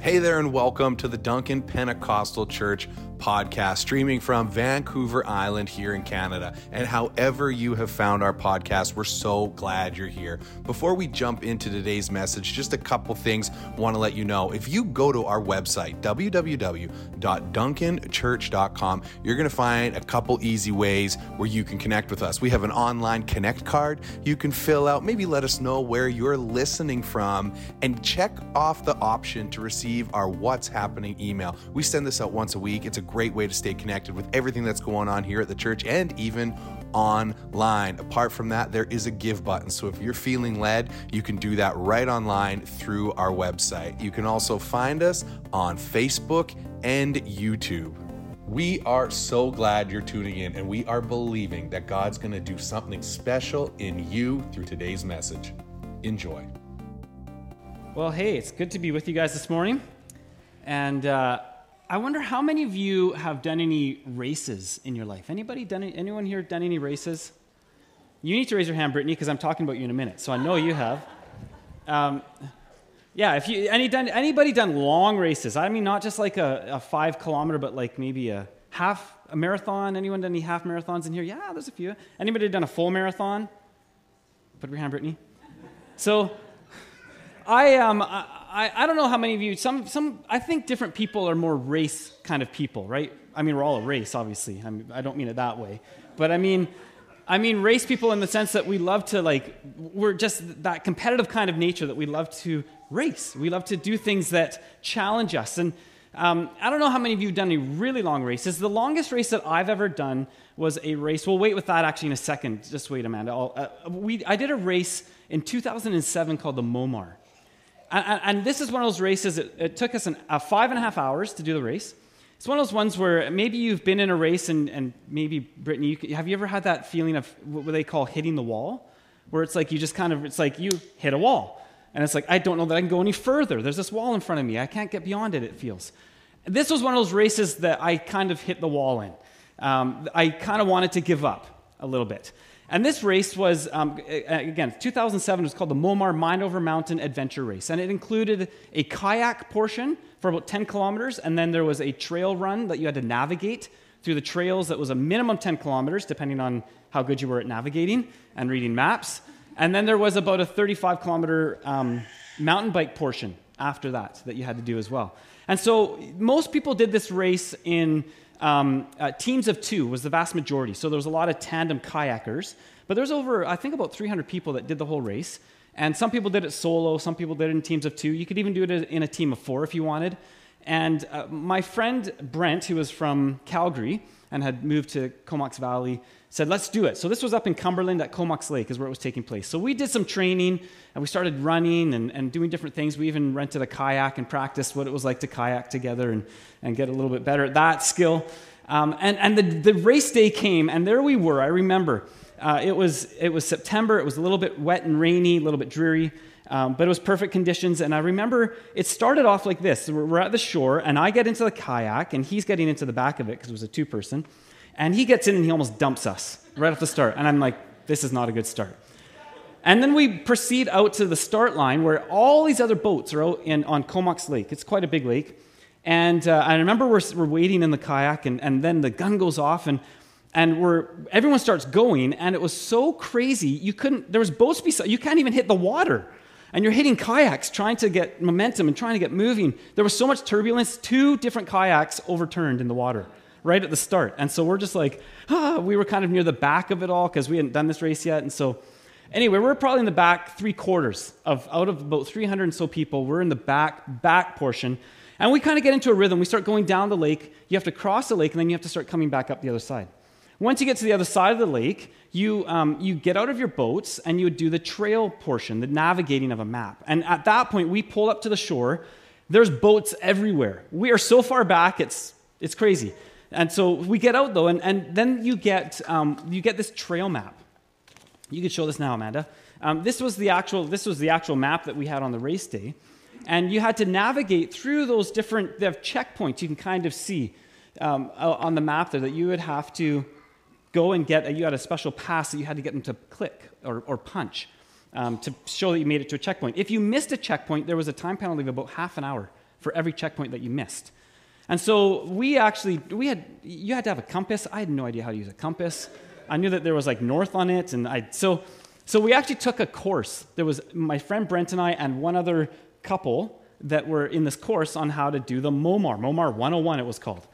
Hey there, and welcome to the Duncan Pentecostal Church podcast, streaming from Vancouver Island here in Canada. And however you have found our podcast, we're so glad you're here. Before we jump into today's message, just a couple things want to let you know. If you go to our website, www.duncanchurch.com, you're going to find a couple easy ways where you can connect with us. We have an online connect card you can fill out, maybe let us know where you're listening from, and check off the option to receive our What's Happening email. We send this out once a week. It's a great way to stay connected with everything that's going on here at the church and even online. Apart from that, there is a give button. So if you're feeling led, you can do that right online through our website. You can also find us on Facebook and YouTube. We are so glad you're tuning in, and we are believing that God's going to do something special in you through today's message. Enjoy. Well, hey, it's good to be with you guys this morning. And uh, I wonder how many of you have done any races in your life? Anybody done any, anyone here done any races? You need to raise your hand, Brittany, because I'm talking about you in a minute. So I know you have. Um, yeah, if you any done anybody done long races? I mean, not just like a, a five kilometer, but like maybe a half a marathon. Anyone done any half marathons in here? Yeah, there's a few. Anybody done a full marathon? Put your hand, Brittany. So I, um, I, I don't know how many of you, some, some, I think different people are more race kind of people, right? I mean, we're all a race, obviously. I, mean, I don't mean it that way. But I mean, I mean race people in the sense that we love to, like, we're just that competitive kind of nature that we love to race. We love to do things that challenge us. And um, I don't know how many of you have done any really long races. The longest race that I've ever done was a race. We'll wait with that actually in a second. Just wait, Amanda. Uh, we, I did a race in 2007 called the Momar. And, and, this is one of those races, it, it took us an, uh, five and a half hours to do the race. It's one of those ones where maybe you've been in a race and, and maybe, Brittany, you, have you ever had that feeling of what they call hitting the wall? Where it's like you just kind of, it's like you hit a wall. And it's like, I don't know that I can go any further. There's this wall in front of me. I can't get beyond it, it feels. This was one of those races that I kind of hit the wall in. Um, I kind of wanted to give up a little bit. And this race was, um, again, 2007, it was called the Momar Mind Over Mountain Adventure Race. And it included a kayak portion for about 10 kilometers, and then there was a trail run that you had to navigate through the trails that was a minimum 10 kilometers, depending on how good you were at navigating and reading maps. And then there was about a 35 kilometer um, mountain bike portion after that that you had to do as well. And so most people did this race in um, uh, teams of two was the vast majority. So there was a lot of tandem kayakers. But there's over, I think, about 300 people that did the whole race. And some people did it solo, some people did it in teams of two. You could even do it in a team of four if you wanted. And uh, my friend Brent, who was from Calgary and had moved to Comox Valley, said, Let's do it. So this was up in Cumberland at Comox Lake, is where it was taking place. So we did some training and we started running and, and doing different things. We even rented a kayak and practiced what it was like to kayak together and, and get a little bit better at that skill. Um, and and the, the race day came, and there we were. I remember. Uh, it, was, it was September. It was a little bit wet and rainy, a little bit dreary. Um, but it was perfect conditions. And I remember it started off like this. We're at the shore, and I get into the kayak, and he's getting into the back of it because it was a two person. And he gets in and he almost dumps us right off the start. And I'm like, this is not a good start. And then we proceed out to the start line where all these other boats are out in, on Comox Lake. It's quite a big lake. And uh, I remember we're, we're waiting in the kayak, and, and then the gun goes off, and, and we're, everyone starts going, and it was so crazy. You couldn't, there was boats beside, you can't even hit the water and you're hitting kayaks trying to get momentum and trying to get moving. There was so much turbulence, two different kayaks overturned in the water right at the start. And so we're just like, ah, we were kind of near the back of it all because we hadn't done this race yet. And so, anyway, we're probably in the back three quarters of out of about 300 and so people. We're in the back back portion, and we kind of get into a rhythm. We start going down the lake. You have to cross the lake, and then you have to start coming back up the other side. Once you get to the other side of the lake, you, um, you get out of your boats and you do the trail portion, the navigating of a map. And at that point, we pull up to the shore. There's boats everywhere. We are so far back, it's, it's crazy. And so we get out though, and, and then you get, um, you get this trail map. You could show this now, Amanda. Um, this, was the actual, this was the actual map that we had on the race day. And you had to navigate through those different checkpoints you can kind of see um, on the map there that you would have to go and get, you had a special pass that you had to get them to click or, or punch um, to show that you made it to a checkpoint. If you missed a checkpoint, there was a time penalty of about half an hour for every checkpoint that you missed. And so we actually, we had, you had to have a compass. I had no idea how to use a compass. I knew that there was like north on it. And I, so, so we actually took a course. There was my friend Brent and I and one other couple that were in this course on how to do the MOMAR, MOMAR 101 it was called.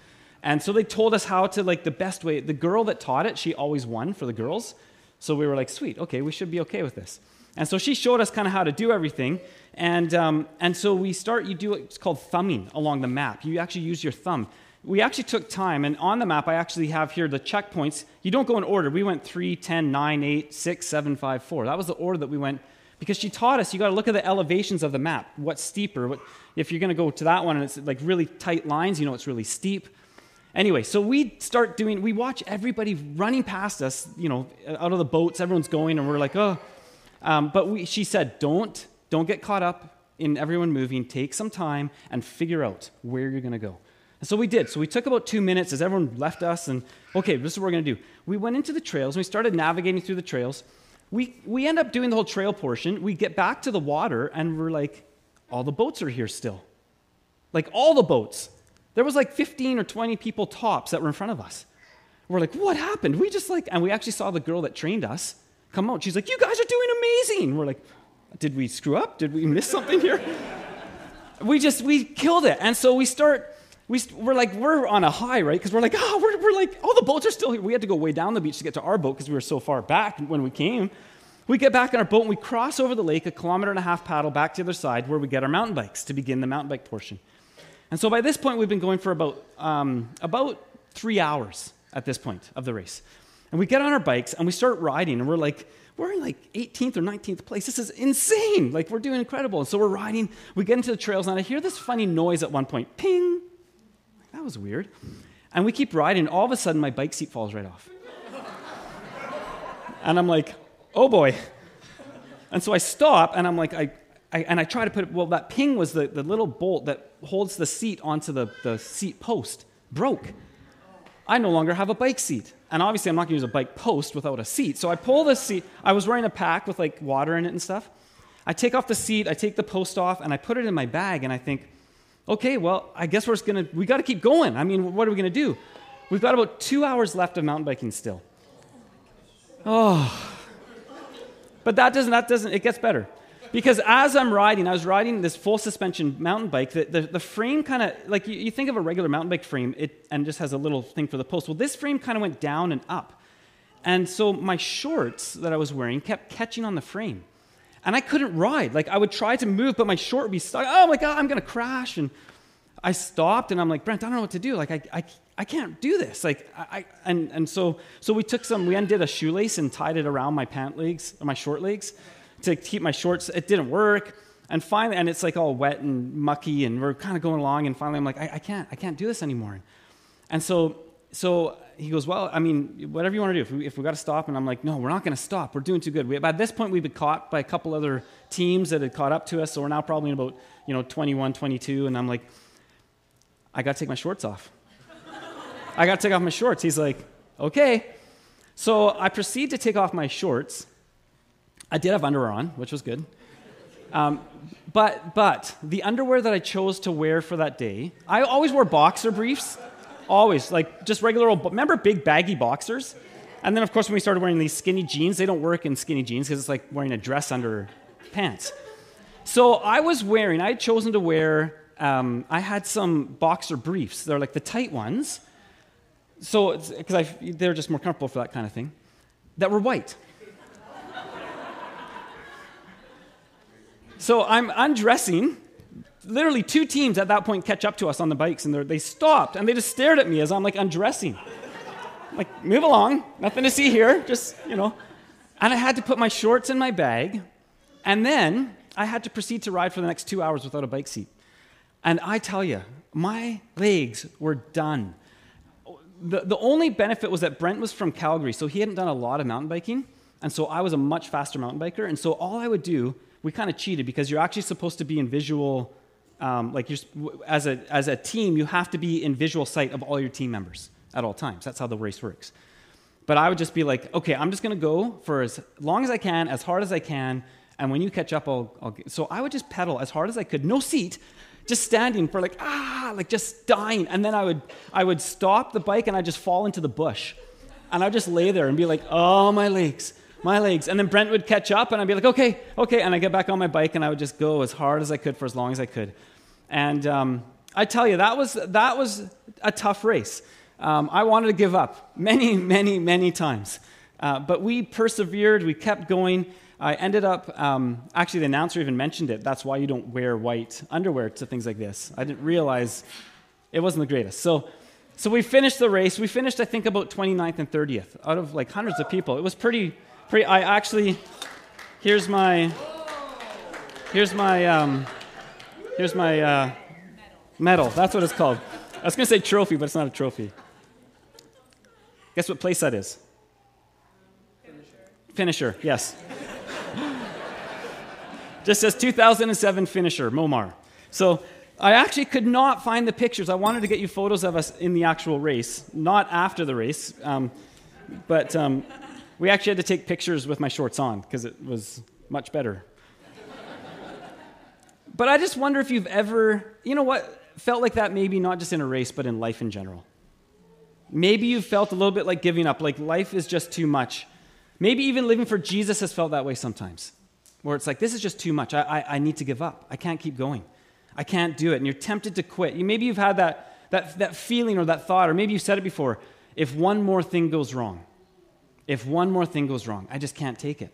And so they told us how to, like, the best way. The girl that taught it, she always won for the girls. So we were like, sweet, okay, we should be okay with this. And so she showed us kind of how to do everything. And, um, and so we start, you do what's called thumbing along the map. You actually use your thumb. We actually took time, and on the map, I actually have here the checkpoints. You don't go in order. We went 3, 10, 9, 8, 6, 7, 5, 4. That was the order that we went because she taught us you got to look at the elevations of the map. What's steeper? What, if you're going to go to that one and it's like really tight lines, you know it's really steep. Anyway, so we start doing, we watch everybody running past us, you know, out of the boats, everyone's going, and we're like, oh. Um, but we, she said, don't, don't get caught up in everyone moving. Take some time and figure out where you're going to go. And so we did. So we took about two minutes as everyone left us, and okay, this is what we're going to do. We went into the trails, and we started navigating through the trails. We, we end up doing the whole trail portion. We get back to the water, and we're like, all the boats are here still. Like, all the boats. There was like 15 or 20 people tops that were in front of us. We're like, what happened? We just like, and we actually saw the girl that trained us come out. She's like, you guys are doing amazing. We're like, did we screw up? Did we miss something here? we just, we killed it. And so we start, we, we're like, we're on a high, right? Because we're like, oh, we're, we're like, all the boats are still here. We had to go way down the beach to get to our boat because we were so far back when we came. We get back in our boat and we cross over the lake, a kilometer and a half paddle back to the other side where we get our mountain bikes to begin the mountain bike portion. And so by this point, we've been going for about, um, about three hours at this point of the race. And we get on our bikes and we start riding, and we're like, we're in like 18th or 19th place. This is insane. Like, we're doing incredible. And so we're riding, we get into the trails, and I hear this funny noise at one point ping. That was weird. And we keep riding, all of a sudden, my bike seat falls right off. and I'm like, oh boy. And so I stop, and I'm like, I, I, and I try to put it, well, that ping was the, the little bolt that holds the seat onto the, the seat post, broke. I no longer have a bike seat. And obviously, I'm not going to use a bike post without a seat. So I pull the seat. I was wearing a pack with like water in it and stuff. I take off the seat, I take the post off, and I put it in my bag. And I think, okay, well, I guess we're just to, we got to keep going. I mean, what are we going to do? We've got about two hours left of mountain biking still. Oh. But that doesn't, that doesn't, it gets better. Because as I'm riding, I was riding this full suspension mountain bike. The, the, the frame kind of, like you, you, think of a regular mountain bike frame, it, and just has a little thing for the post. Well, this frame kind of went down and up. And so my shorts that I was wearing kept catching on the frame. And I couldn't ride. Like I would try to move, but my short would be stuck. Oh my God, I'm going to crash. And I stopped and I'm like, Brent, I don't know what to do. Like, I, I, I can't do this. Like, I, and, and so, so we took some, we undid a shoelace and tied it around my pant legs, or my short legs to keep my shorts. It didn't work. And finally, and it's like all wet and mucky, and we're kind of going along. And finally, I'm like, I, I can't, I can't do this anymore. And so, so he goes, well, I mean, whatever you want to do. If we, if we got to stop, and I'm like, no, we're not going to stop. We're doing too good. We, by this point, we've been caught by a couple other teams that had caught up to us. So we're now probably in about, you know, 21, 22. And I'm like, I got to take my shorts off. I got to take off my shorts. He's like, okay. So I proceed to take off my shorts I did have underwear on, which was good. Um, but, but the underwear that I chose to wear for that day, I always wore boxer briefs. Always, like just regular old, remember big baggy boxers? And then, of course, when we started wearing these skinny jeans, they don't work in skinny jeans because it's like wearing a dress under pants. So I was wearing, I had chosen to wear, um, I had some boxer briefs. They're like the tight ones. So, because they're just more comfortable for that kind of thing, that were white. So I'm undressing. Literally, two teams at that point catch up to us on the bikes, and they stopped and they just stared at me as I'm like undressing. like, move along, nothing to see here, just, you know. And I had to put my shorts in my bag, and then I had to proceed to ride for the next two hours without a bike seat. And I tell you, my legs were done. The, the only benefit was that Brent was from Calgary, so he hadn't done a lot of mountain biking. And so I was a much faster mountain biker. And so all I would do we kind of cheated because you're actually supposed to be in visual, um, like you're, as, a, as a team, you have to be in visual sight of all your team members at all times. That's how the race works. But I would just be like, okay, I'm just going to go for as long as I can, as hard as I can, and when you catch up, I'll, I'll. So I would just pedal as hard as I could, no seat, just standing for like, ah, like just dying. And then I would, I would stop the bike and I'd just fall into the bush. And I'd just lay there and be like, oh, my legs, my legs. And then Brent would catch up and I'd be like, okay, okay. And I'd get back on my bike and I would just go as hard as I could for as long as I could. And um, I tell you, that was, that was a tough race. Um, I wanted to give up many, many, many times. Uh, but we persevered, we kept going. I ended up, um, actually, the announcer even mentioned it. That's why you don't wear white underwear to things like this. I didn't realize it wasn't the greatest. So, so we finished the race. We finished, I think, about 29th and 30th out of like hundreds of people. It was pretty, pretty. I actually, here's my, here's my, um, here's my uh, medal. That's what it's called. I was to say trophy, but it's not a trophy. Guess what place that is? Finisher. Finisher, yes. Just says 2007 finisher, Momar. So I actually could not find the pictures. I wanted to get you photos of us in the actual race, not after the race. Um, but um, we actually had to take pictures with my shorts on because it was much better. but I just wonder if you've ever, you know what, felt like that maybe not just in a race, but in life in general. Maybe you've felt a little bit like giving up, like life is just too much. Maybe even living for Jesus has felt that way sometimes where it's like, this is just too much. I, I, I, need to give up. I can't keep going. I can't do it. And you're tempted to quit. You, maybe you've had that, that, that feeling or that thought, or maybe you've said it before if one more thing goes wrong, if one more thing goes wrong, I just can't take it.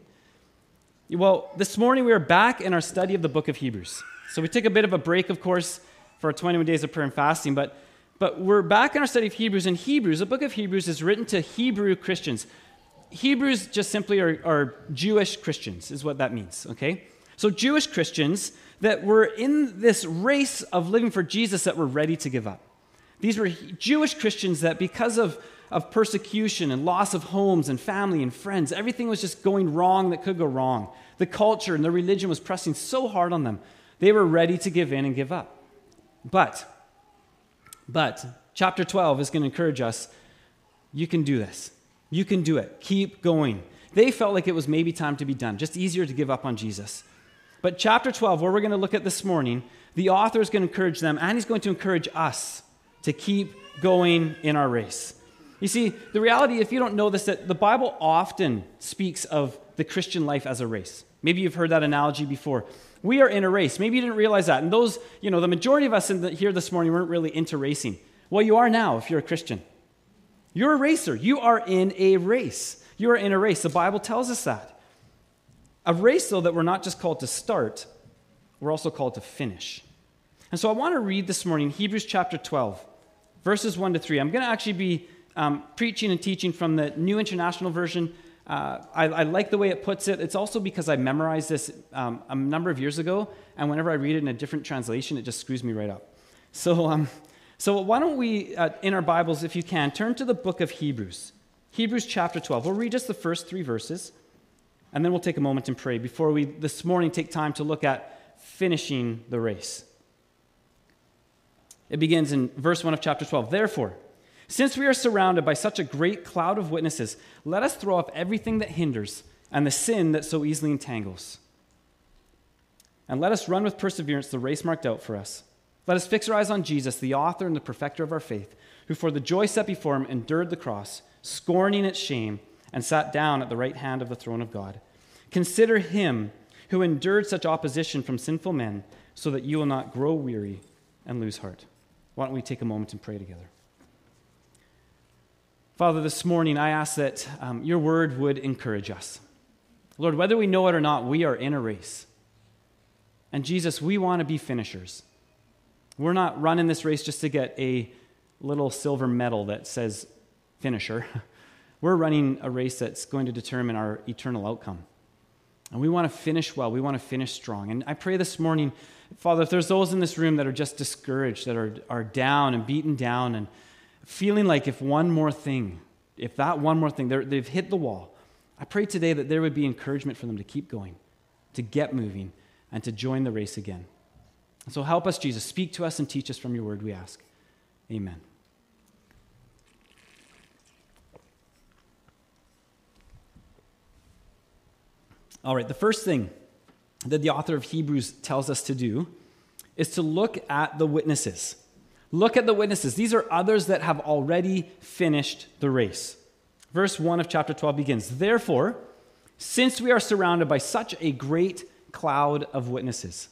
Well, this morning we are back in our study of the book of Hebrews. So we took a bit of a break, of course, for our 21 days of prayer and fasting, but, but we're back in our study of Hebrews. And Hebrews, the book of Hebrews, is written to Hebrew Christians. Hebrews just simply are, are Jewish Christians, is what that means, okay? So, Jewish Christians that were in this race of living for Jesus that were ready to give up. These were Jewish Christians that, because of, of persecution and loss of homes and family and friends, everything was just going wrong that could go wrong. The culture and the religion was pressing so hard on them, they were ready to give in and give up. But, but, chapter 12 is going to encourage us you can do this. You can do it. Keep going. They felt like it was maybe time to be done, just easier to give up on Jesus. But chapter 12, where we're going to look at this morning, the author is going to encourage them and he's going to encourage us to keep going in our race. You see, the reality, if you don't know this, that the Bible often speaks of the Christian life as a race. Maybe you've heard that analogy before. We are in a race. Maybe you didn't realize that. And those, you know, the majority of us the, here this morning weren't really into racing. Well, you are now if you're a Christian. You're a racer. You are in a race. You are in a race. The Bible tells us that. A race, though, that we're not just called to start, we're also called to finish. And so I want to read this morning Hebrews chapter 12, verses 1 to 3. I'm going to actually be um, preaching and teaching from the New International Version. Uh, I, I, like the way it puts it. It's also because I memorized this um, a number of years ago, and whenever I read it in a different translation, it just screws me right up. So um, so, why don't we, uh, in our Bibles, if you can, turn to the book of Hebrews, Hebrews chapter 12. We'll read just the first three verses, and then we'll take a moment and pray before we this morning take time to look at finishing the race. It begins in verse 1 of chapter 12. Therefore, since we are surrounded by such a great cloud of witnesses, let us throw off everything that hinders and the sin that so easily entangles. And let us run with perseverance the race marked out for us let us fix our eyes on Jesus, the author and the perfecter of our faith, who for the joy set before him endured the cross, scorning its shame, and sat down at the right hand of the throne of God. Consider him who endured such opposition from sinful men, so that you will not grow weary and lose heart. Why don't we take a moment and pray together? Father, this morning I ask that um, your word would encourage us. Lord, whether we know it or not, we are in a race. And Jesus, we want to be finishers. We're not running this race just to get a little silver medal that says finisher. We're running a race that's going to determine our eternal outcome. And we want to finish well. We want to finish strong. And I pray this morning, Father, if there's those in this room that are just discouraged, that are, are down and beaten down and feeling like if one more thing, if that one more thing, they've hit the wall, I pray today that there would be encouragement for them to keep going, to get moving, and to join the race again. So help us, Jesus. Speak to us and teach us from your word, we ask. Amen. All right, the first thing that the author of Hebrews tells us to do is to look at the witnesses. Look at the witnesses. These are others that have already finished the race. Verse 1 of chapter 12 begins Therefore, since we are surrounded by such a great cloud of witnesses.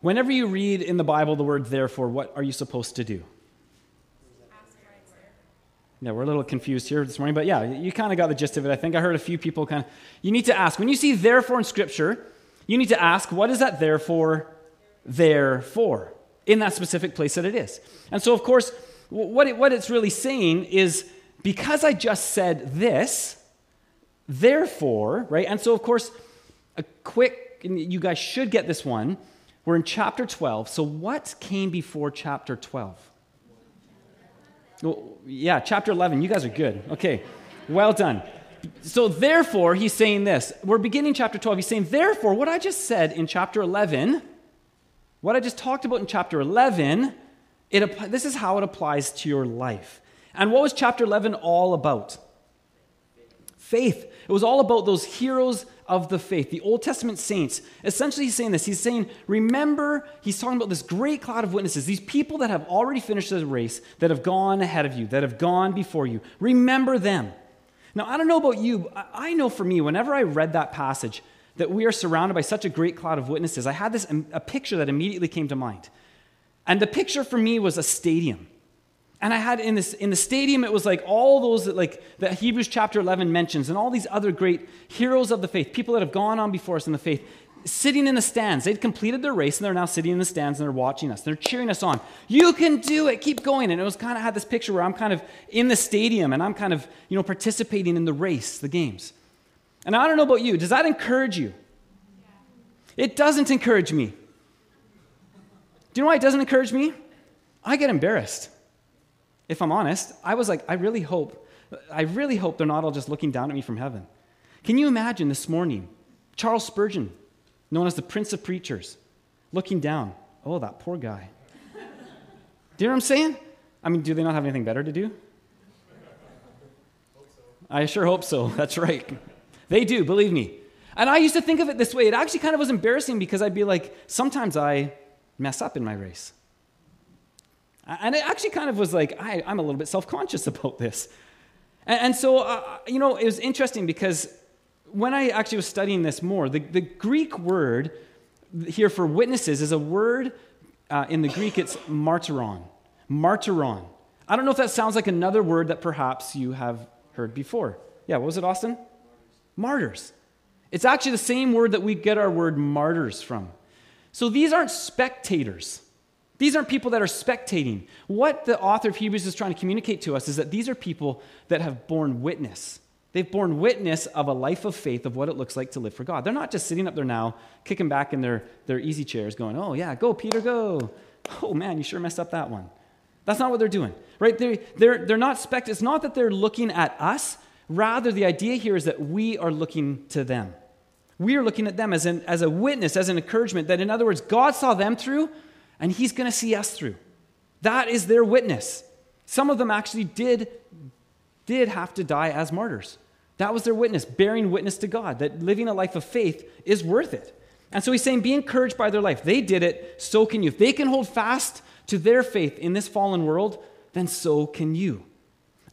Whenever you read in the Bible the word therefore, what are you supposed to do? Yeah, we're a little confused here this morning, but yeah, you kind of got the gist of it. I think I heard a few people kind of. You need to ask. When you see therefore in Scripture, you need to ask, what is that therefore there for? In that specific place that it is. And so, of course, what, it, what it's really saying is because I just said this, therefore, right? And so, of course, a quick, you guys should get this one. We're in chapter 12. So, what came before chapter 12? Well, yeah, chapter 11. You guys are good. Okay, well done. So, therefore, he's saying this. We're beginning chapter 12. He's saying, therefore, what I just said in chapter 11, what I just talked about in chapter 11, it, this is how it applies to your life. And what was chapter 11 all about? Faith. It was all about those heroes of the faith, the Old Testament saints. Essentially, he's saying this. He's saying, remember, he's talking about this great cloud of witnesses, these people that have already finished the race, that have gone ahead of you, that have gone before you. Remember them. Now, I don't know about you, I know for me, whenever I read that passage, that we are surrounded by such a great cloud of witnesses, I had this um, a picture that immediately came to mind. And the picture for me was a stadium. And I had in this in the stadium, it was like all those that like that Hebrews chapter 11 mentions, and all these other great heroes of the faith, people that have gone on before us in the faith, sitting in the stands. They'd completed their race and they're now sitting in the stands and they're watching us. They're cheering us on. You can do it. Keep going. And it was kind of had this picture where I'm kind of in the stadium and I'm kind of, you know, participating in the race, the games. And I don't know about you. Does that encourage you? It doesn't encourage me. Do you know why it doesn't encourage me? I get embarrassed if I'm honest, I was like, I really hope, I really hope they're not all just looking down at me from heaven. Can you imagine this morning, Charles Spurgeon, known as the Prince of Preachers, looking down? Oh, that poor guy. do you know what I'm saying? I mean, do they not have anything better to do? I sure hope so. That's right. They do, believe me. And I used to think of it this way. It actually kind of was embarrassing because I'd be like, sometimes I mess up in my race. And it actually kind of was like, I, am a little bit self conscious about this. And, and so, uh, you know, it was interesting because when I actually was studying this more, the, the Greek word here for witnesses is a word uh, in the Greek, it's martyron. Martyron. I don't know if that sounds like another word that perhaps you have heard before. Yeah, what was it, Austin? Martyrs. It's actually the same word that we get our word martyrs from. So these aren't spectators. These aren't people that are spectating. What the author of Hebrews is trying to communicate to us is that these are people that have borne witness. They've borne witness of a life of faith of what it looks like to live for God. They're not just sitting up there now, kicking back in their, their easy chairs, going, Oh, yeah, go, Peter, go. Oh, man, you sure messed up that one. That's not what they're doing, right? They're, they're, they're not spect. It's not that they're looking at us. Rather, the idea here is that we are looking to them. We are looking at them as, an, as a witness, as an encouragement, that in other words, God saw them through, and He's going to see us through. That is their witness. Some of them actually did, did have to die as martyrs. That was their witness, bearing witness to God, that living a life of faith is worth it. And so he's saying, be encouraged by their life. They did it, so can you. If they can hold fast to their faith in this fallen world, then so can you.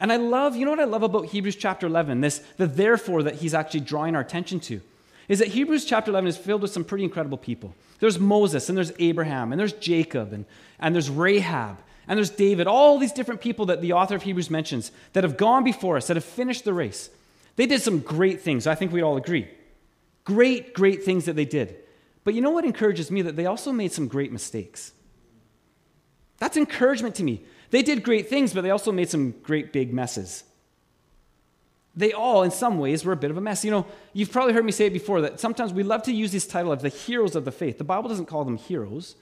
And I love, you know what I love about Hebrews chapter 11, this, the therefore that he's actually drawing our attention to, is that Hebrews chapter 11 is filled with some pretty incredible people. There's Moses, and there's Abraham, and there's Jacob, and, and there's Rahab, and there's David, all these different people that the author of Hebrews mentions that have gone before us, that have finished the race. They did some great things. I think we'd all agree. Great, great things that they did. But you know what encourages me? That they also made some great mistakes. That's encouragement to me. They did great things, but they also made some great big messes. They all, in some ways, were a bit of a mess. You know, you've probably heard me say it before that sometimes we love to use this title of the heroes of the faith. The Bible doesn't call them heroes.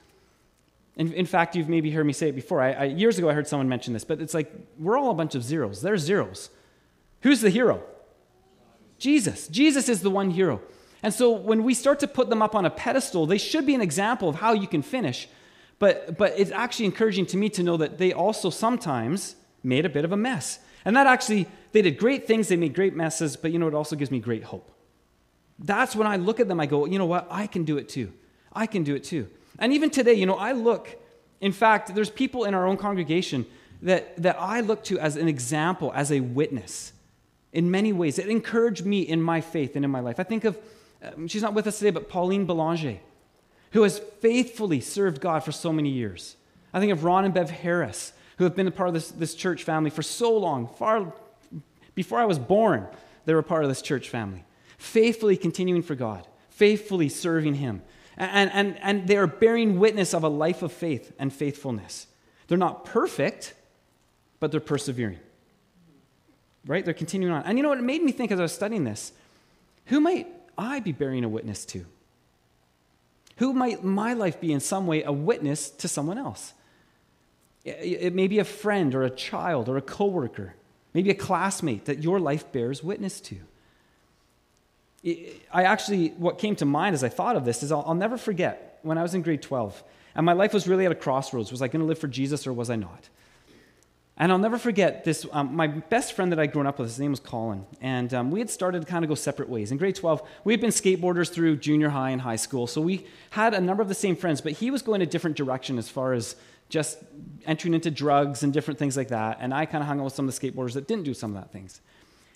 In, in fact, you've maybe heard me say it before. I, I, years ago, I heard someone mention this, but it's like we're all a bunch of zeros. They're zeros. Who's the hero? Jesus. Jesus is the one hero. And so when we start to put them up on a pedestal, they should be an example of how you can finish. But, but it's actually encouraging to me to know that they also sometimes made a bit of a mess. And that actually, they did great things, they made great messes, but you know, it also gives me great hope. That's when I look at them, I go, you know what? I can do it too. I can do it too. And even today, you know, I look, in fact, there's people in our own congregation that, that I look to as an example, as a witness in many ways. It encouraged me in my faith and in my life. I think of, um, she's not with us today, but Pauline Belanger, who has faithfully served God for so many years. I think of Ron and Bev Harris, who have been a part of this, this church family for so long, far before I was born, they were part of this church family. Faithfully continuing for God, faithfully serving Him. And, and, and they are bearing witness of a life of faith and faithfulness. They're not perfect, but they're persevering. Right? They're continuing on. And you know what? It made me think as I was studying this who might I be bearing a witness to? Who might my life be in some way a witness to someone else? It may be a friend or a child or a coworker, maybe a classmate that your life bears witness to. I actually, what came to mind as I thought of this is I'll, I'll never forget when I was in grade 12, and my life was really at a crossroads. Was I going to live for Jesus or was I not? And I'll never forget this. Um, my best friend that I'd grown up with, his name was Colin. And um, we had started to kind of go separate ways. In grade 12, we had been skateboarders through junior high and high school. So we had a number of the same friends, but he was going a different direction as far as just entering into drugs and different things like that. And I kind of hung out with some of the skateboarders that didn't do some of that things.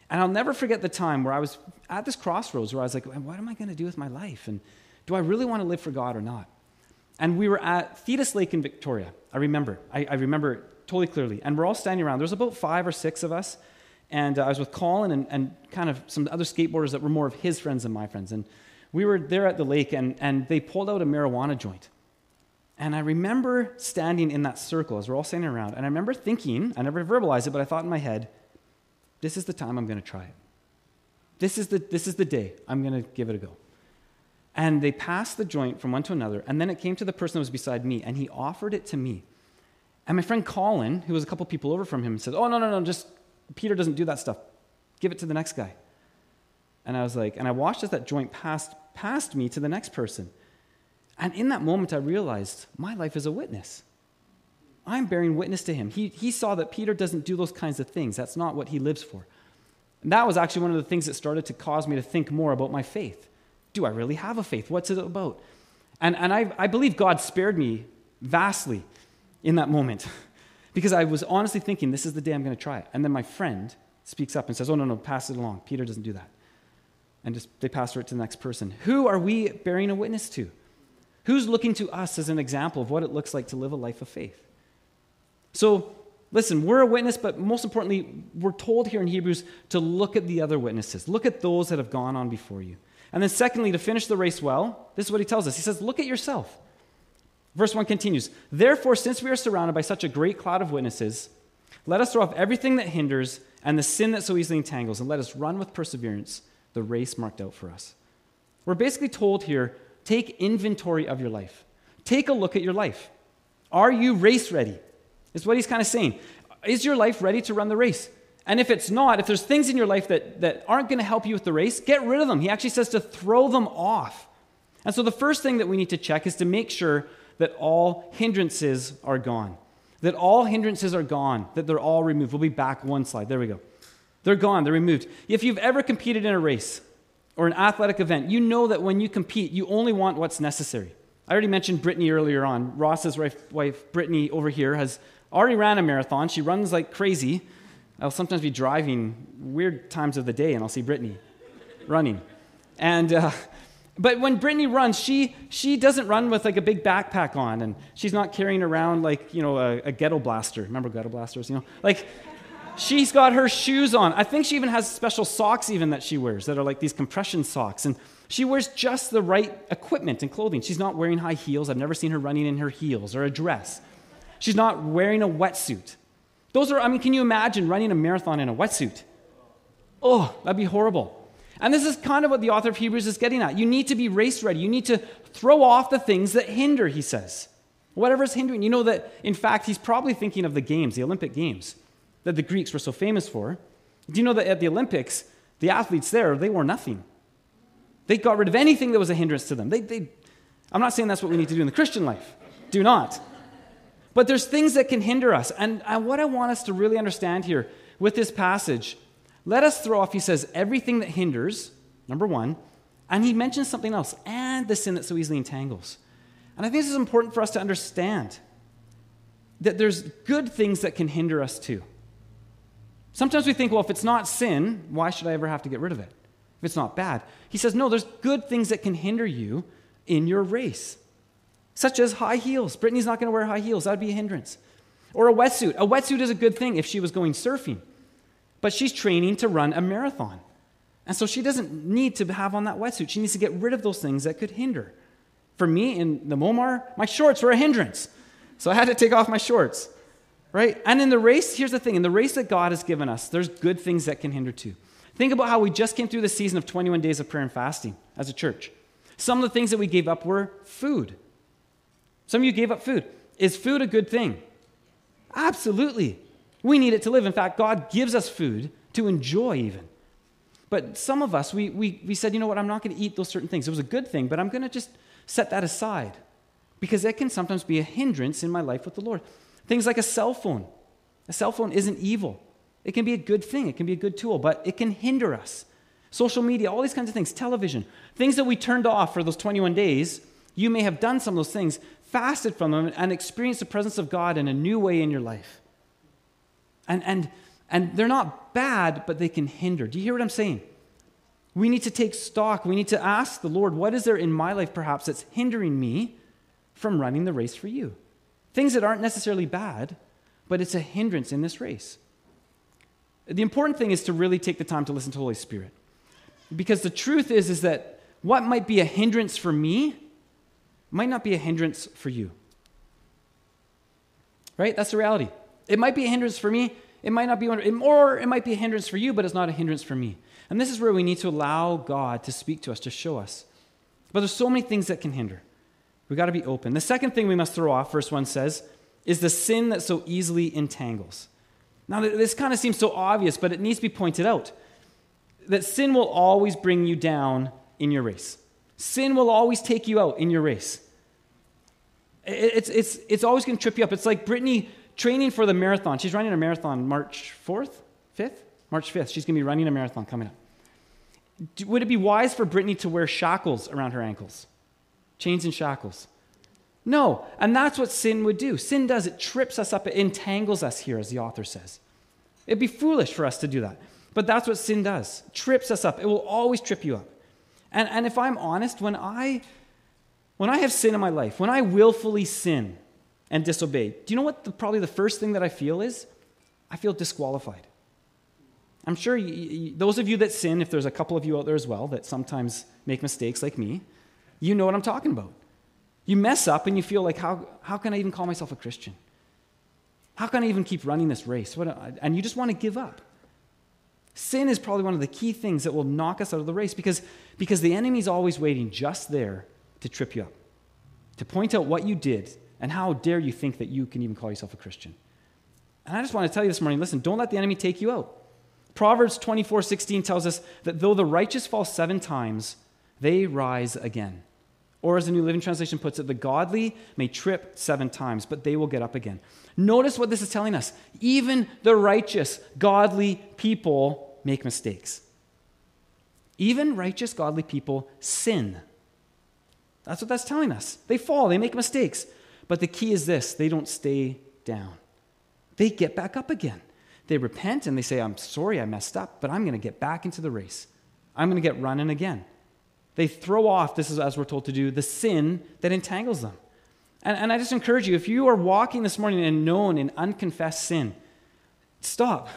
And I'll never forget the time where I was at this crossroads where I was like, what am I going to do with my life? And do I really want to live for God or not? And we were at Thetis Lake in Victoria. I remember. I, I remember totally clearly. And we're all standing around. There's about five or six of us. And uh, I was with Colin and, and kind of some other skateboarders that were more of his friends than my friends. And we were there at the lake, and, and they pulled out a marijuana joint. And I remember standing in that circle as we're all standing around. And I remember thinking, I never verbalized it, but I thought in my head, this is the time I'm going to try it. This is the, this is the day I'm going to give it a go. And they passed the joint from one to another. And then it came to the person that was beside me, and he offered it to me. And my friend Colin, who was a couple people over from him, said, Oh, no, no, no, just Peter doesn't do that stuff. Give it to the next guy. And I was like, and I watched as that joint passed past me to the next person. And in that moment, I realized my life is a witness. I'm bearing witness to him. He, he saw that Peter doesn't do those kinds of things. That's not what he lives for. And that was actually one of the things that started to cause me to think more about my faith. Do I really have a faith? What's it about? And, and I, I believe God spared me vastly in that moment because I was honestly thinking, this is the day I'm going to try it. And then my friend speaks up and says, oh, no, no, pass it along. Peter doesn't do that. And just, they pass it to the next person. Who are we bearing a witness to? Who's looking to us as an example of what it looks like to live a life of faith? So, listen, we're a witness, but most importantly, we're told here in Hebrews to look at the other witnesses. Look at those that have gone on before you. And then, secondly, to finish the race well, this is what he tells us. He says, Look at yourself. Verse 1 continues Therefore, since we are surrounded by such a great cloud of witnesses, let us throw off everything that hinders and the sin that so easily entangles, and let us run with perseverance the race marked out for us. We're basically told here take inventory of your life. Take a look at your life. Are you race ready? Is what he's kind of saying. Is your life ready to run the race? And if it's not, if there's things in your life that, that aren't going to help you with the race, get rid of them. He actually says to throw them off. And so the first thing that we need to check is to make sure that all hindrances are gone. That all hindrances are gone, that they're all removed. We'll be back one slide. There we go. They're gone, they're removed. If you've ever competed in a race or an athletic event, you know that when you compete, you only want what's necessary. I already mentioned Brittany earlier on. Ross's wife, Brittany, over here, has already ran a marathon. She runs like crazy. I'll sometimes be driving weird times of the day and I'll see Brittany running. And uh, but when Brittany runs, she, she doesn't run with like a big backpack on, and she's not carrying around like, you know, a, a ghetto blaster. Remember ghetto blasters, you know? Like, she's got her shoes on. I think she even has special socks even that she wears that are like these compression socks. And she wears just the right equipment and clothing. She's not wearing high heels. I've never seen her running in her heels or a dress. She's not wearing a wetsuit. Those are, I mean, can you imagine running a marathon in a wetsuit? Oh, that'd be horrible. And this is kind of what the author of Hebrews is getting at. You need to be race ready. You need to throw off the things that hinder, he says. Whatever is hindering. You know that, in fact, he's probably thinking of the games, the Olympic Games, that the Greeks were so famous for. Do you know that at the Olympics, the athletes there, they wore nothing? They got rid of anything that was a hindrance to them. They, they, I'm not saying that's what we need to do in the Christian life. Do not. But there's things that can hinder us. And, and what I want us to really understand here with this passage let us throw off, he says, everything that hinders, number one, and he mentions something else, and the sin that so easily entangles. And I think this is important for us to understand that there's good things that can hinder us too. Sometimes we think, well, if it's not sin, why should I ever have to get rid of it? If it's not bad. He says, no, there's good things that can hinder you in your race, such as high heels. Brittany's not going to wear high heels, that would be a hindrance. Or a wetsuit. A wetsuit is a good thing if she was going surfing, but she's training to run a marathon. And so she doesn't need to have on that wetsuit. She needs to get rid of those things that could hinder. For me in the Momar, my shorts were a hindrance. So I had to take off my shorts. Right? And in the race, here's the thing in the race that God has given us, there's good things that can hinder too. Think about how we just came through the season of 21 days of prayer and fasting as a church. Some of the things that we gave up were food. Some of you gave up food. Is food a good thing? Absolutely. We need it to live. In fact, God gives us food to enjoy, even. But some of us, we, we, we said, you know what, I'm not going to eat those certain things. It was a good thing, but I'm going to just set that aside because it can sometimes be a hindrance in my life with the Lord. Things like a cell phone. A cell phone isn't evil, it can be a good thing, it can be a good tool, but it can hinder us. Social media, all these kinds of things, television, things that we turned off for those 21 days, you may have done some of those things, fasted from them, and experienced the presence of God in a new way in your life. And, and and they're not bad, but they can hinder. Do you hear what I'm saying? We need to take stock. We need to ask the Lord, what is there in my life perhaps that's hindering me from running the race for you? Things that aren't necessarily bad, but it's a hindrance in this race. The important thing is to really take the time to listen to Holy Spirit. Because the truth is, is that what might be a hindrance for me might not be a hindrance for you. Right? That's the reality. It might be a hindrance for me, it might not be one, or it might be a hindrance for you, but it's not a hindrance for me. And this is where we need to allow God to speak to us, to show us. But there's so many things that can hinder. We've got to be open. The second thing we must throw off, verse 1 says, is the sin that so easily entangles. Now, this kind of seems so obvious, but it needs to be pointed out that sin will always bring you down in your race. Sin will always take you out in your race. It's, it's, it's always going to trip you up. It's like Brittany training for the marathon. She's running a marathon March 4th, 5th? March 5th. She's going to be running a marathon coming up. Would it be wise for Brittany to wear shackles around her ankles? Chains and shackles? No. And that's what sin would do. Sin does, it trips us up, it entangles us here, as the author says. It'd be foolish for us to do that. But that's what sin does. It trips us up. It will always trip you up. And, and if I'm honest, when I when I have sin in my life, when I willfully sin, and disobey. Do you know what the, probably the first thing that I feel is? I feel disqualified. I'm sure you, you, those of you that sin, if there's a couple of you out there as well that sometimes make mistakes like me, you know what I'm talking about. You mess up and you feel like, how, how can I even call myself a Christian? How can I even keep running this race? What, and you just want to give up. Sin is probably one of the key things that will knock us out of the race because, because the enemy's always waiting just there to trip you up, to point out what you did and how dare you think that you can even call yourself a Christian? And I just want to tell you this morning listen, don't let the enemy take you out. Proverbs 24 16 tells us that though the righteous fall seven times, they rise again. Or as the New Living Translation puts it, the godly may trip seven times, but they will get up again. Notice what this is telling us. Even the righteous, godly people make mistakes. Even righteous, godly people sin. That's what that's telling us. They fall, they make mistakes. But the key is this they don't stay down, they get back up again. They repent and they say, I'm sorry I messed up, but I'm going to get back into the race. I'm going to get running again. They throw off, this is as we're told to do, the sin that entangles them. And, and I just encourage you if you are walking this morning in known and unconfessed sin, stop.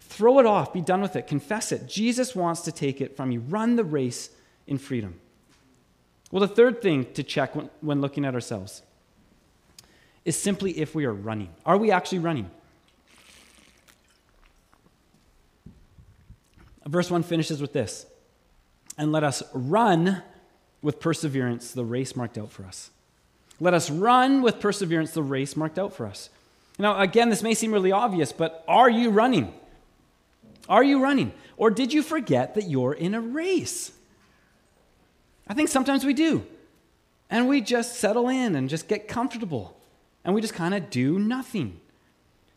Throw it off. Be done with it. Confess it. Jesus wants to take it from you. Run the race in freedom. Well, the third thing to check when, when looking at ourselves is simply if we are running. Are we actually running? Verse 1 finishes with this And let us run with perseverance the race marked out for us. Let us run with perseverance the race marked out for us. Now, again, this may seem really obvious, but are you running? Are you running? Or did you forget that you're in a race? I think sometimes we do. And we just settle in and just get comfortable and we just kind of do nothing.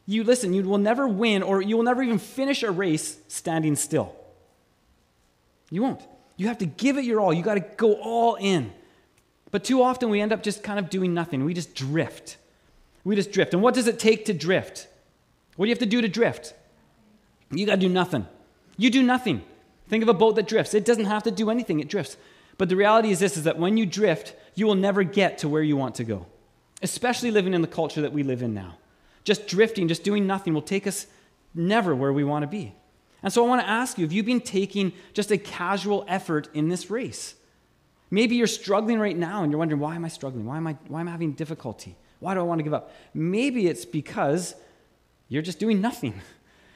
You listen, you will never win or you will never even finish a race standing still. You won't. You have to give it your all. You got to go all in. But too often we end up just kind of doing nothing. We just drift. We just drift. And what does it take to drift? What do you have to do to drift? You got to do nothing. You do nothing. Think of a boat that drifts. It doesn't have to do anything, it drifts. But the reality is this is that when you drift, you will never get to where you want to go. Especially living in the culture that we live in now. Just drifting, just doing nothing will take us never where we want to be. And so I want to ask you, have you been taking just a casual effort in this race? Maybe you're struggling right now and you're wondering, why am I struggling? Why am I, why am I having difficulty? Why do I want to give up? Maybe it's because you're just doing nothing.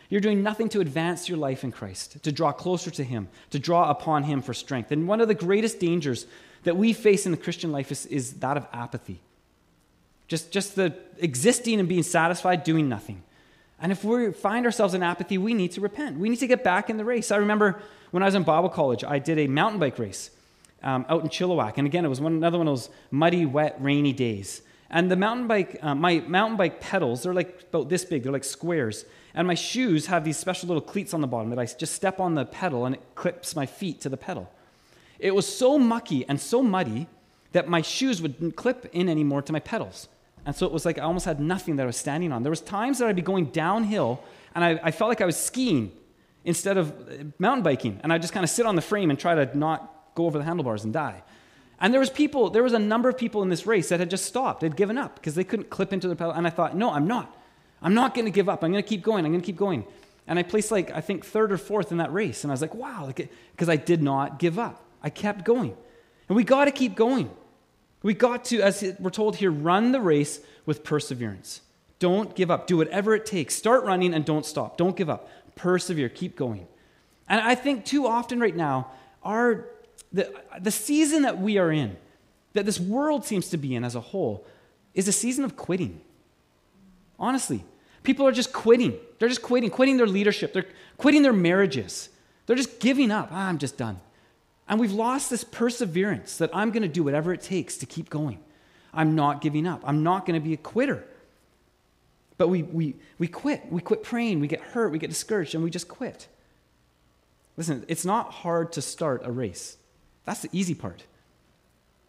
You're doing nothing to advance your life in Christ, to draw closer to Him, to draw upon Him for strength. And one of the greatest dangers that we face in the Christian life is, is that of apathy. Just, just the existing and being satisfied, doing nothing. And if we find ourselves in apathy, we need to repent. We need to get back in the race. I remember when I was in Bible college, I did a mountain bike race um, out in Chilliwack. And again, it was one, another one of those muddy, wet, rainy days. And the mountain bike, uh, my mountain bike pedals, they're like about this big, they're like squares. And my shoes have these special little cleats on the bottom that I just step on the pedal and it clips my feet to the pedal. It was so mucky and so muddy that my shoes wouldn't clip in anymore to my pedals. And so it was like I almost had nothing that I was standing on. There was times that I'd be going downhill and I, I felt like I was skiing instead of uh, mountain biking. And I'd just kind of sit on the frame and try to not go over the handlebars and die. And there was people, there was a number of people in this race that had just stopped. They'd given up because they couldn't clip into the pedal. And I thought, no, I'm not. I'm not going to give up. I'm going to keep going. I'm going to keep going. And I placed like, I think, third or fourth in that race. And I was like, wow, because I did not give up. I kept going. And we got to keep going. We got to, as we're told here, run the race with perseverance. Don't give up. Do whatever it takes. Start running and don't stop. Don't give up. Persevere. Keep going. And I think too often right now, our, the, the season that we are in, that this world seems to be in as a whole, is a season of quitting. Honestly, People are just quitting. They're just quitting, quitting their leadership. They're quitting their marriages. They're just giving up. Ah, I'm just done. And we've lost this perseverance that I'm going to do whatever it takes to keep going. I'm not giving up. I'm not going to be a quitter. But we, we, we quit. We quit praying. We get hurt. We get discouraged, and we just quit. Listen, it's not hard to start a race. That's the easy part.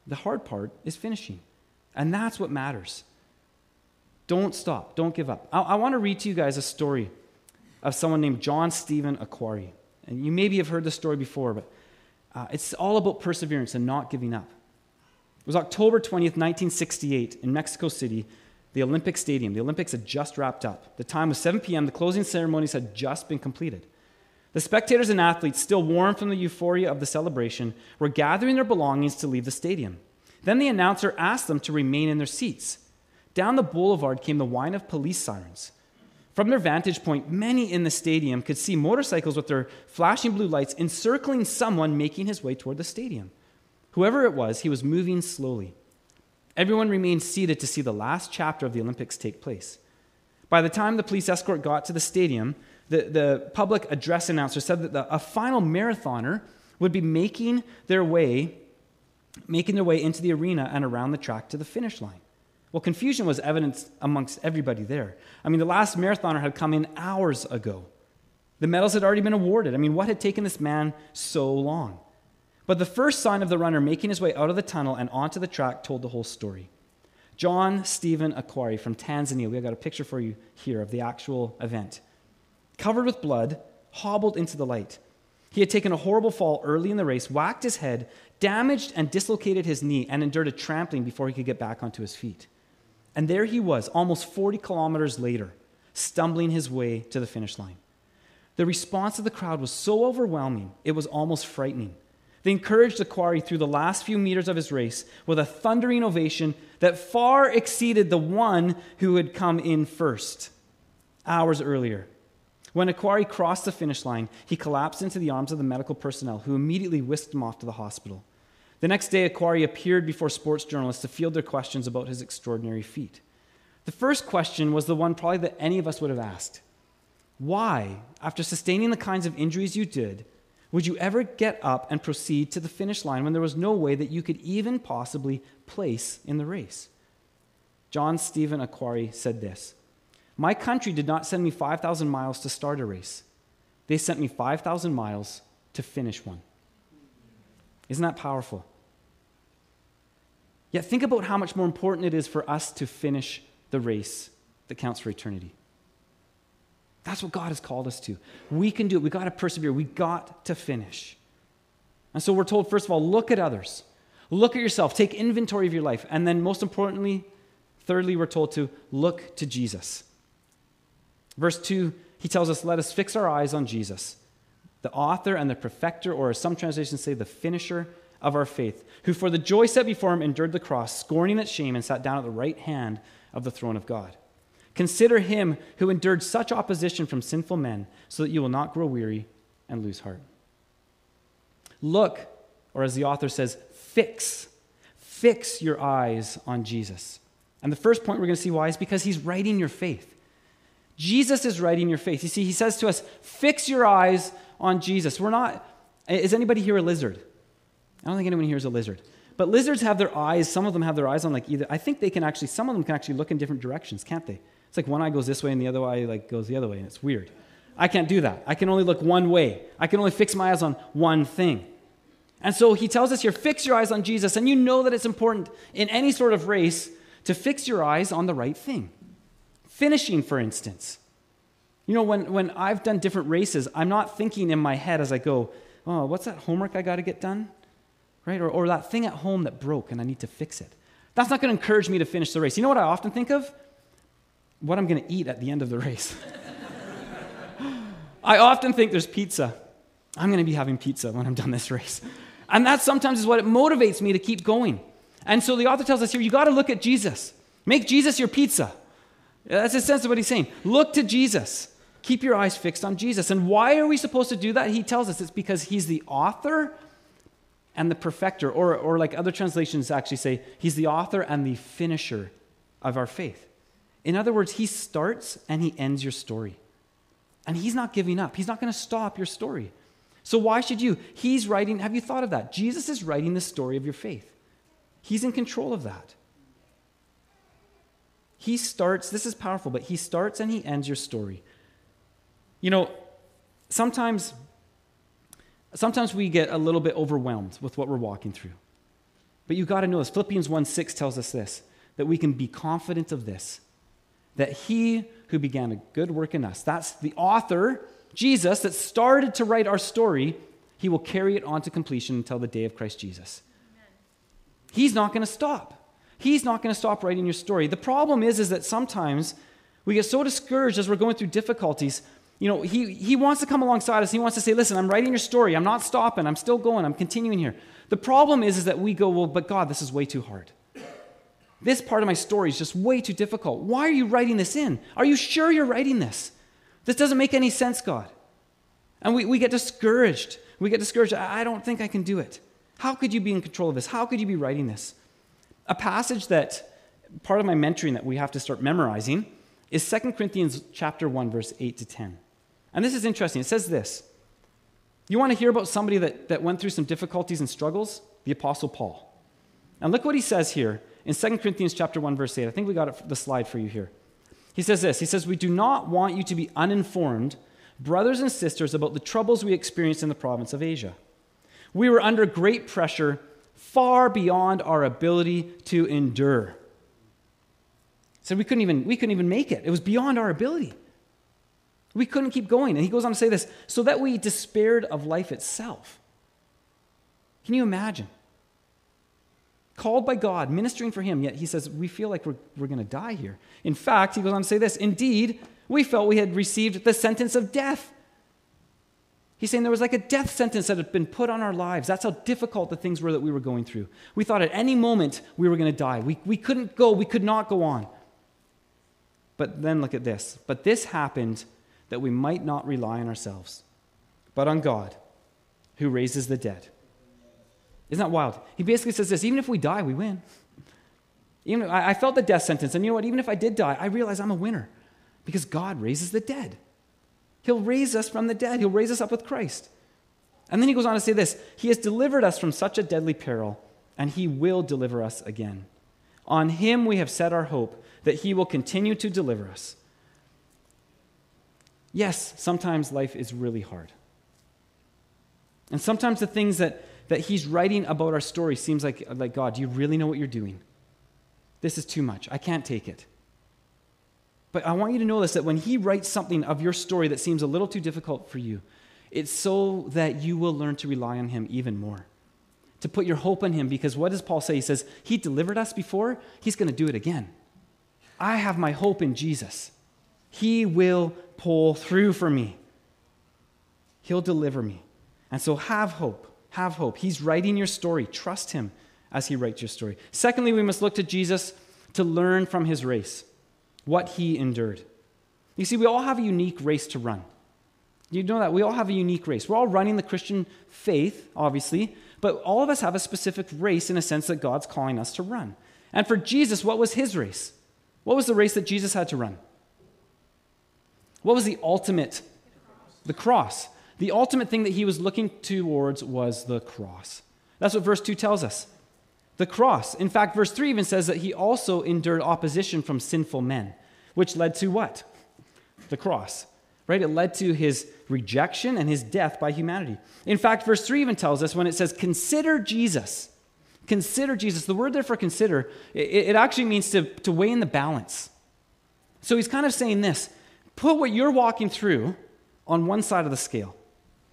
The hard part is finishing. And that's what matters. Don't stop. Don't give up. I, I want to read to you guys a story of someone named John Stephen Akhwari. And you maybe have heard this story before, but uh, it's all about perseverance and not giving up. It was October 20th, 1968, in Mexico City, the Olympic Stadium. The Olympics had just wrapped up. The time was 7 p.m., the closing ceremonies had just been completed. The spectators and athletes, still warm from the euphoria of the celebration, were gathering their belongings to leave the stadium. Then the announcer asked them to remain in their seats. Down the boulevard came the whine of police sirens. From their vantage point, many in the stadium could see motorcycles with their flashing blue lights encircling someone making his way toward the stadium. Whoever it was, he was moving slowly. Everyone remained seated to see the last chapter of the Olympics take place. By the time the police escort got to the stadium, the, the public address announcer said that the, a final marathoner would be making their way making their way into the arena and around the track to the finish line. Well, confusion was evident amongst everybody there. I mean, the last marathoner had come in hours ago. The medals had already been awarded. I mean, what had taken this man so long? But the first sign of the runner making his way out of the tunnel and onto the track told the whole story. John Stephen Akhwari from Tanzania, we've got a picture for you here of the actual event. Covered with blood, hobbled into the light. He had taken a horrible fall early in the race, whacked his head, damaged and dislocated his knee, and endured a trampling before he could get back onto his feet. And there he was, almost 40 kilometers later, stumbling his way to the finish line. The response of the crowd was so overwhelming, it was almost frightening. They encouraged Akhwari through the last few meters of his race with a thundering ovation that far exceeded the one who had come in first hours earlier. When Akhwari crossed the finish line, he collapsed into the arms of the medical personnel, who immediately whisked him off to the hospital. The next day, Akhwari appeared before sports journalists to field their questions about his extraordinary feat. The first question was the one probably that any of us would have asked Why, after sustaining the kinds of injuries you did, would you ever get up and proceed to the finish line when there was no way that you could even possibly place in the race? John Stephen Akhwari said this My country did not send me 5,000 miles to start a race, they sent me 5,000 miles to finish one. Isn't that powerful? Yet think about how much more important it is for us to finish the race that counts for eternity. That's what God has called us to. We can do it. We got to persevere. We got to finish. And so we're told, first of all, look at others. Look at yourself. Take inventory of your life. And then, most importantly, thirdly, we're told to look to Jesus. Verse 2, he tells us, let us fix our eyes on Jesus, the author and the perfecter, or as some translations say, the finisher of our faith, who for the joy set before him endured the cross, scorning its shame, and sat down at the right hand of the throne of God. Consider him who endured such opposition from sinful men, so that you will not grow weary and lose heart. Look, or as the author says, fix. Fix your eyes on Jesus. And the first point we're going to see why is because he's writing your faith. Jesus is writing your faith. You see, he says to us, fix your eyes on Jesus. We're not, is anybody here a lizard? I don't think anyone here is a lizard. But lizards have their eyes, some of them have their eyes on like either, I think they can actually, some of them can actually look in different directions, can't they? It's like one eye goes this way and the other eye like goes the other way, and it's weird. I can't do that. I can only look one way. I can only fix my eyes on one thing. And so he tells us here fix your eyes on Jesus. And you know that it's important in any sort of race to fix your eyes on the right thing. Finishing, for instance. You know, when, when I've done different races, I'm not thinking in my head as I go, oh, what's that homework I got to get done? Right? Or, or that thing at home that broke and I need to fix it. That's not going to encourage me to finish the race. You know what I often think of? What I'm going to eat at the end of the race. I often think there's pizza. I'm going to be having pizza when I'm done this race. And that sometimes is what it motivates me to keep going. And so the author tells us here you got to look at Jesus. Make Jesus your pizza. That's a sense of what he's saying. Look to Jesus. Keep your eyes fixed on Jesus. And why are we supposed to do that? He tells us it's because he's the author and the perfecter, or, or like other translations actually say, he's the author and the finisher of our faith. In other words, he starts and he ends your story. And he's not giving up, he's not going to stop your story. So why should you? He's writing, have you thought of that? Jesus is writing the story of your faith. He's in control of that. He starts, this is powerful, but he starts and he ends your story. You know, sometimes sometimes we get a little bit overwhelmed with what we're walking through. But you got to know this. Philippians 1 6 tells us this that we can be confident of this, that he who began a good work in us, that's the author, Jesus, that started to write our story, he will carry it on to completion until the day of Christ Jesus. Amen. He's not going to stop. He's not going to stop writing your story. The problem is, is that sometimes we get so discouraged as we're going through difficulties you know, he, he wants to come alongside us. He wants to say, listen, I'm writing your story. I'm not stopping. I'm still going. I'm continuing here. The problem is, is that we go, well, but God, this is way too hard. This part of my story is just way too difficult. Why are you writing this in? Are you sure you're writing this? This doesn't make any sense, God. And we, we get discouraged. We get discouraged. I don't think I can do it. How could you be in control of this? How could you be writing this? A passage that part of my mentoring that we have to start memorizing is 2 Corinthians chapter 1 verse 8 to 10. And this is interesting. It says this You want to hear about somebody that, that went through some difficulties and struggles? The Apostle Paul. And look what he says here in 2 Corinthians chapter 1, verse 8. I think we got the slide for you here. He says this He says, We do not want you to be uninformed, brothers and sisters, about the troubles we experienced in the province of Asia. We were under great pressure, far beyond our ability to endure. So we couldn't even we couldn't even make it. It was beyond our ability. We couldn't keep going. And he goes on to say this so that we despaired of life itself. Can you imagine? Called by God, ministering for him, yet he says, We feel like we're, we're going to die here. In fact, he goes on to say this Indeed, we felt we had received the sentence of death. He's saying there was like a death sentence that had been put on our lives. That's how difficult the things were that we were going through. We thought at any moment we were going to die. We, we couldn't go, we could not go on. But then look at this. But this happened that we might not rely on ourselves, but on God, who raises the dead. Isn't that wild? He basically says this even if we die, we win. Even I, I felt the death sentence, and you know what? Even if I did die, I realize I'm a winner because God raises the dead. He'll raise us from the dead, He'll raise us up with Christ. And then he goes on to say this He has delivered us from such a deadly peril, and He will deliver us again. On Him we have set our hope that He will continue to deliver us. Yes, sometimes life is really hard. And sometimes the things that, that he's writing about our story seems like, like God, do you really know what you're doing? This is too much. I can't take it. But I want you to know this that when he writes something of your story that seems a little too difficult for you, it's so that you will learn to rely on him even more. To put your hope in him, because what does Paul say? He says, He delivered us before, he's going to do it again. I have my hope in Jesus. He will pull through for me, He'll deliver me. And so have hope. Have hope. He's writing your story. Trust Him as He writes your story. Secondly, we must look to Jesus to learn from His race, what He endured. You see, we all have a unique race to run. You know that? We all have a unique race. We're all running the Christian faith, obviously, but all of us have a specific race in a sense that God's calling us to run. And for Jesus, what was his race? What was the race that Jesus had to run? What was the ultimate? The cross. The ultimate thing that he was looking towards was the cross. That's what verse 2 tells us. The cross. In fact, verse 3 even says that he also endured opposition from sinful men, which led to what? The cross right? It led to his rejection and his death by humanity. In fact, verse 3 even tells us when it says, Consider Jesus. Consider Jesus. The word there for consider, it, it actually means to, to weigh in the balance. So he's kind of saying this put what you're walking through on one side of the scale.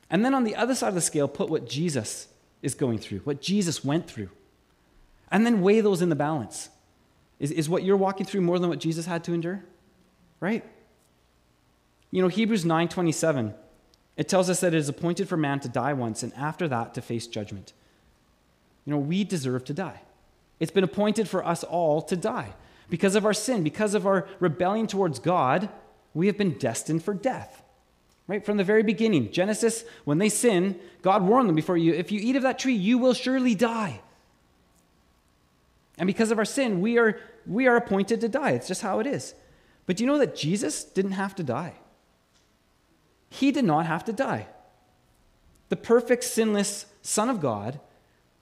And then on the other side of the scale, put what Jesus is going through, what Jesus went through. And then weigh those in the balance. Is, is what you're walking through more than what Jesus had to endure? Right? You know, Hebrews 9:27, it tells us that it is appointed for man to die once and after that to face judgment. You know, we deserve to die. It's been appointed for us all to die. Because of our sin, because of our rebellion towards God, we have been destined for death. Right? From the very beginning, Genesis, when they sin, God warned them before you, if you eat of that tree, you will surely die. And because of our sin, we are, we are appointed to die. It's just how it is. But do you know that Jesus didn't have to die? he did not have to die. The perfect, sinless Son of God,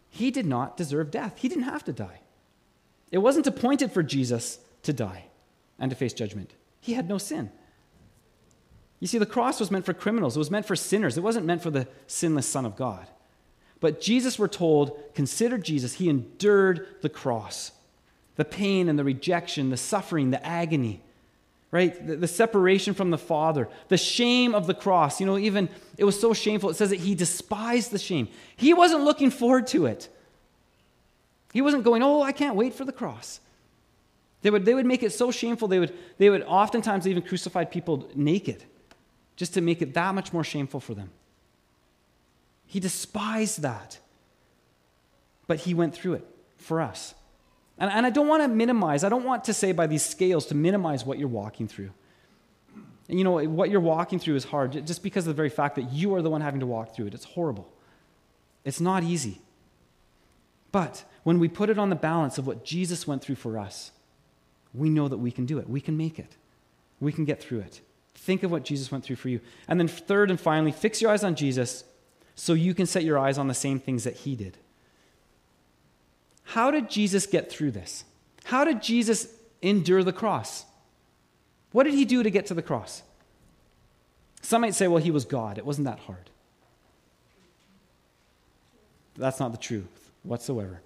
he did not deserve death. He didn't have to die. It wasn't appointed for Jesus to die and to face judgment. He had no sin. You see, the cross was meant for criminals, it was meant for sinners, it wasn't meant for the sinless Son of God. But Jesus, we're told, consider Jesus. He endured the cross, the pain and the rejection, the suffering, the agony right? The, the, separation from the Father, the shame of the cross. You know, even it was so shameful. It says that he despised the shame. He wasn't looking forward to it. He wasn't going, oh, I can't wait for the cross. They would, they would make it so shameful, they would, they would oftentimes even crucify people naked just to make it that much more shameful for them. He despised that. But he went through it for us. And, and I don't want to minimize, I don't want to say by these scales to minimize what you're walking through. And you know, what you're walking through is hard just because of the very fact that you are the one having to walk through it. It's horrible. It's not easy. But when we put it on the balance of what Jesus went through for us, we know that we can do it. We can make it. We can get through it. Think of what Jesus went through for you. And then, third and finally, fix your eyes on Jesus so you can set your eyes on the same things that he did. How did Jesus get through this? How did Jesus endure the cross? What did he do to get to the cross? Some might say, well, he was God. It wasn't that hard. That's not the truth whatsoever.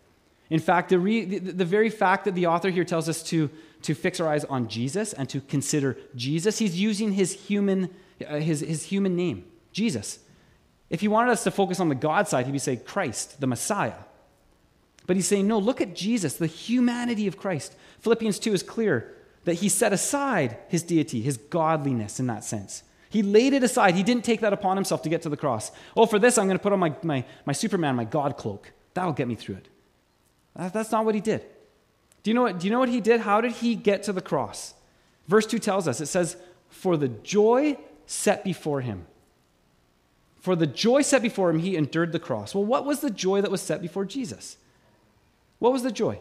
In fact, the, re, the, the, very fact that the author here tells us to, to fix our eyes on Jesus and to consider Jesus, he's using his human, uh, his, his human name, Jesus. If he wanted us to focus on the God side, he would be saying Christ, the Messiah. But he's saying, no, look at Jesus, the humanity of Christ. Philippians 2 is clear that he set aside his deity, his godliness in that sense. He laid it aside. He didn't take that upon himself to get to the cross. Oh, for this, I'm going to put on my, my, my Superman, my God cloak. That'll get me through it. That's not what he did. Do you, know what, do you know what he did? How did he get to the cross? Verse 2 tells us it says, For the joy set before him. For the joy set before him, he endured the cross. Well, what was the joy that was set before Jesus? What was the joy?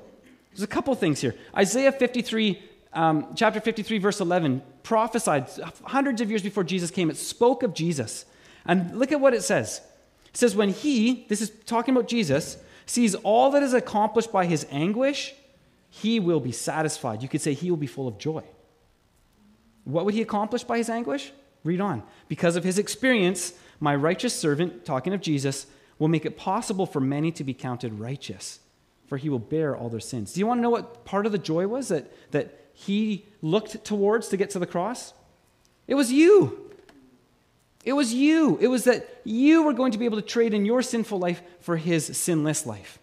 There's a couple things here. Isaiah 53, um, chapter 53, verse 11, prophesied hundreds of years before Jesus came. It spoke of Jesus. And look at what it says. It says, When he, this is talking about Jesus, sees all that is accomplished by his anguish, he will be satisfied. You could say he will be full of joy. What would he accomplish by his anguish? Read on. Because of his experience, my righteous servant, talking of Jesus, will make it possible for many to be counted righteous, for he will bear all their sins. Do you want to know what part of the joy was that, that he looked towards to get to the cross? It was you. It was you. It was that you were going to be able to trade in your sinful life for his sinless life.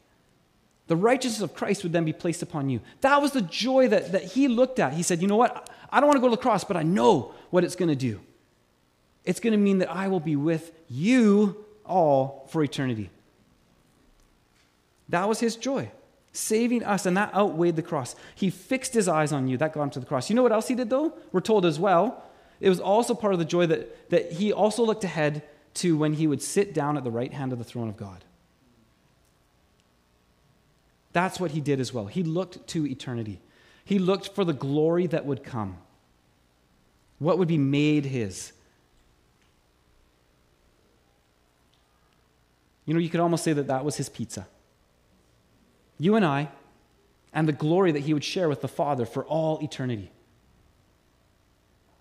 The righteousness of Christ would then be placed upon you. That was the joy that, that he looked at. He said, You know what? I don't want to go to the cross, but I know what it's going to do. It's going to mean that I will be with you all for eternity. That was his joy, saving us, and that outweighed the cross. He fixed his eyes on you. That got him to the cross. You know what else he did, though? We're told as well. It was also part of the joy that, that he also looked ahead to when he would sit down at the right hand of the throne of God. That's what he did as well. He looked to eternity, he looked for the glory that would come, what would be made his. You know, you could almost say that that was his pizza. You and I, and the glory that he would share with the Father for all eternity.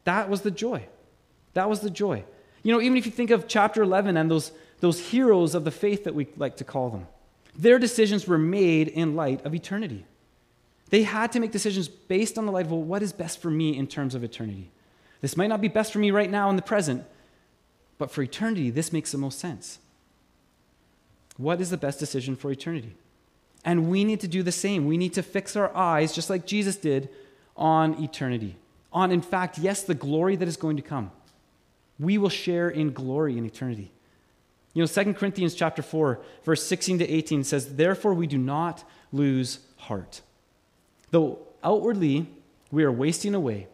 That was the joy. That was the joy. You know, even if you think of chapter 11 and those, those heroes of the faith that we like to call them, their decisions were made in light of eternity. They had to make decisions based on the light of, well, what is best for me in terms of eternity? This might not be best for me right now in the present, but for eternity, this makes the most sense. What is the best decision for eternity? And we need to do the same. We need to fix our eyes, just like Jesus did, on eternity. On, in fact, yes, the glory that is going to come. We will share in glory in eternity. You know, 2 Corinthians chapter 4, verse 16 to 18 says, Therefore we do not lose heart. Though outwardly we are wasting away,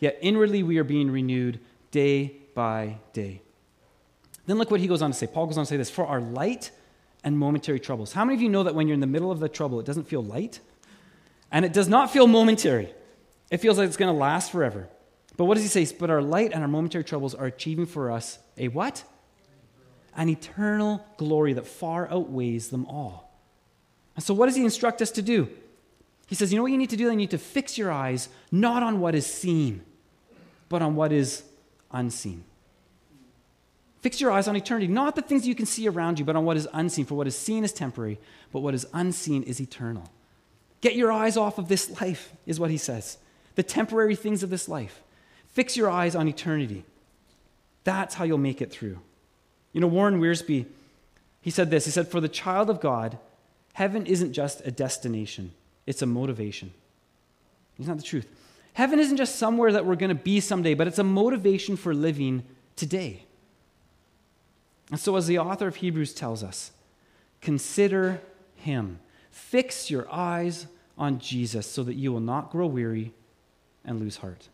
yet inwardly we are being renewed day by day. Then look what he goes on to say. Paul goes on to say this For our light and momentary troubles. How many of you know that when you're in the middle of the trouble, it doesn't feel light? And it does not feel momentary. It feels like it's going to last forever. But what does he say? But our light and our momentary troubles are achieving for us a what? An eternal glory that far outweighs them all. And so, what does he instruct us to do? He says, You know what you need to do? You need to fix your eyes not on what is seen, but on what is unseen. Fix your eyes on eternity, not the things you can see around you, but on what is unseen. For what is seen is temporary, but what is unseen is eternal. Get your eyes off of this life, is what he says. The temporary things of this life. Fix your eyes on eternity. That's how you'll make it through. You know, Warren Wiersbe, he said this He said, For the child of God, heaven isn't just a destination, it's a motivation. Isn't the truth? Heaven isn't just somewhere that we're going to be someday, but it's a motivation for living today. And so, as the author of Hebrews tells us, consider him. Fix your eyes on Jesus so that you will not grow weary and lose heart.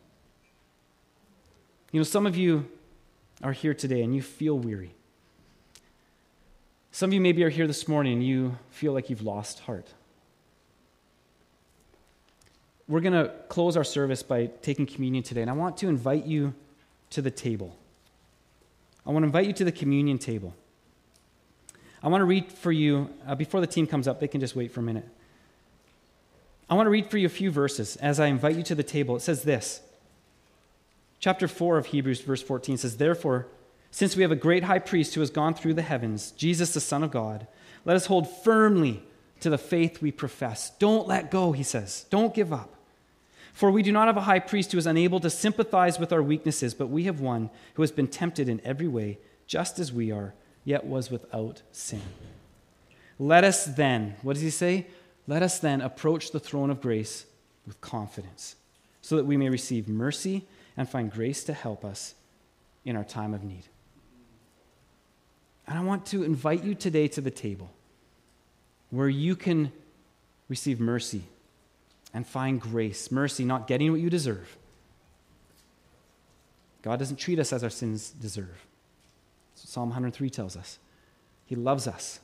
You know, some of you are here today and you feel weary. Some of you maybe are here this morning and you feel like you've lost heart. We're going to close our service by taking communion today, and I want to invite you to the table. I want to invite you to the communion table. I want to read for you, uh, before the team comes up, they can just wait for a minute. I want to read for you a few verses as I invite you to the table. It says this. Chapter 4 of Hebrews, verse 14 says, Therefore, since we have a great high priest who has gone through the heavens, Jesus, the Son of God, let us hold firmly to the faith we profess. Don't let go, he says. Don't give up. For we do not have a high priest who is unable to sympathize with our weaknesses, but we have one who has been tempted in every way, just as we are, yet was without sin. Let us then, what does he say? Let us then approach the throne of grace with confidence, so that we may receive mercy and find grace to help us in our time of need. And I want to invite you today to the table where you can receive mercy and find grace. Mercy, not getting what you deserve. God doesn't treat us as our sins deserve. Psalm 103 tells us. He loves us.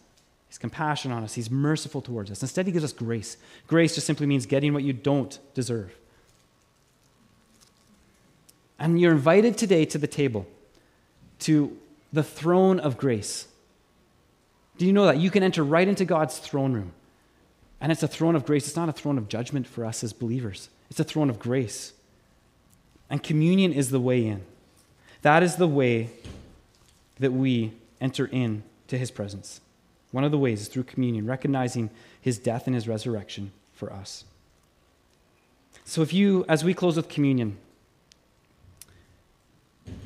He's compassionate on us. He's merciful towards us. Instead, he gives us grace. Grace just simply means getting what you don't deserve. And you're invited today to the table, to the throne of grace. Do you know that? You can enter right into God's throne room. And it's a throne of grace. It's not a throne of judgment for us as believers, it's a throne of grace. And communion is the way in. That is the way that we enter in to his presence. One of the ways is through communion, recognizing his death and his resurrection for us. So, if you, as we close with communion,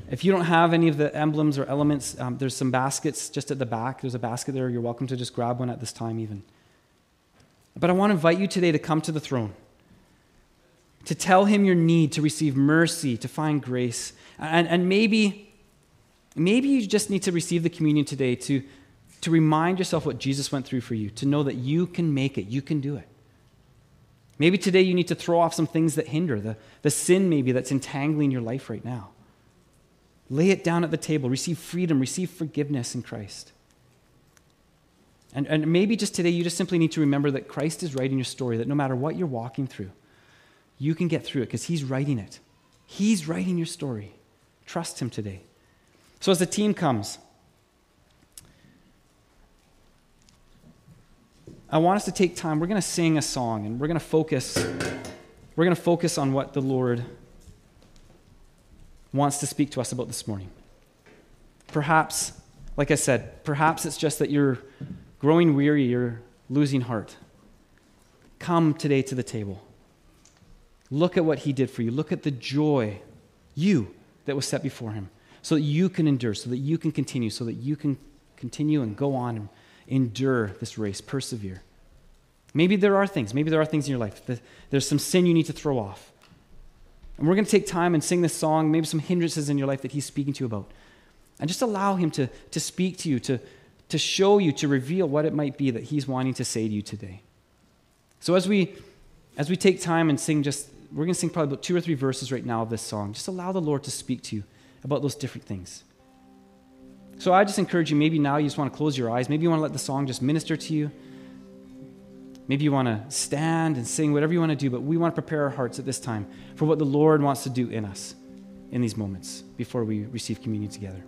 if you don't have any of the emblems or elements, um, there's some baskets just at the back. There's a basket there. You're welcome to just grab one at this time, even. But I want to invite you today to come to the throne, to tell him your need to receive mercy, to find grace. And, and maybe, maybe you just need to receive the communion today to, to remind yourself what Jesus went through for you, to know that you can make it, you can do it. Maybe today you need to throw off some things that hinder, the, the sin maybe that's entangling your life right now. Lay it down at the table. Receive freedom. Receive forgiveness in Christ. And, and maybe just today you just simply need to remember that Christ is writing your story, that no matter what you're walking through, you can get through it because He's writing it. He's writing your story. Trust Him today. So as the team comes, I want us to take time. We're going to sing a song and we're going to focus. We're going to focus on what the Lord wants to speak to us about this morning. Perhaps, like I said, perhaps it's just that you're growing weary, you're losing heart. Come today to the table. Look at what he did for you. Look at the joy, you, that was set before him, so that you can endure, so that you can continue, so that you can continue and go on and endure this race, persevere. Maybe there are things, maybe there are things in your life. There's some sin you need to throw off. And we're going to take time and sing this song, maybe some hindrances in your life that He's speaking to you about. And just allow Him to, to speak to you, to, to show you, to reveal what it might be that He's wanting to say to you today. So as we, as we take time and sing just, we're going to sing probably about two or three verses right now of this song. Just allow the Lord to speak to you about those different things. So I just encourage you, maybe now you just want to close your eyes. Maybe you want to let the song just minister to you. Maybe you want to stand and sing, whatever you want to do, but we want to prepare our hearts at this time for what the Lord wants to do in us in these moments before we receive communion together.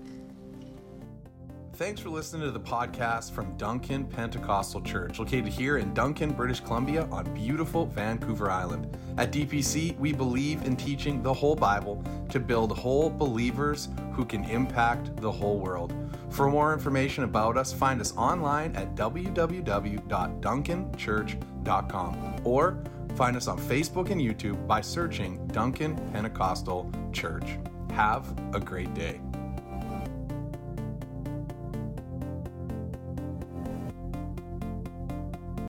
Thanks for listening to the podcast from Duncan Pentecostal Church, located here in Duncan, British Columbia, on beautiful Vancouver Island. At DPC, we believe in teaching the whole Bible to build whole believers who can impact the whole world. For more information about us, find us online at www.duncanchurch.com or find us on Facebook and YouTube by searching Duncan Pentecostal Church. Have a great day.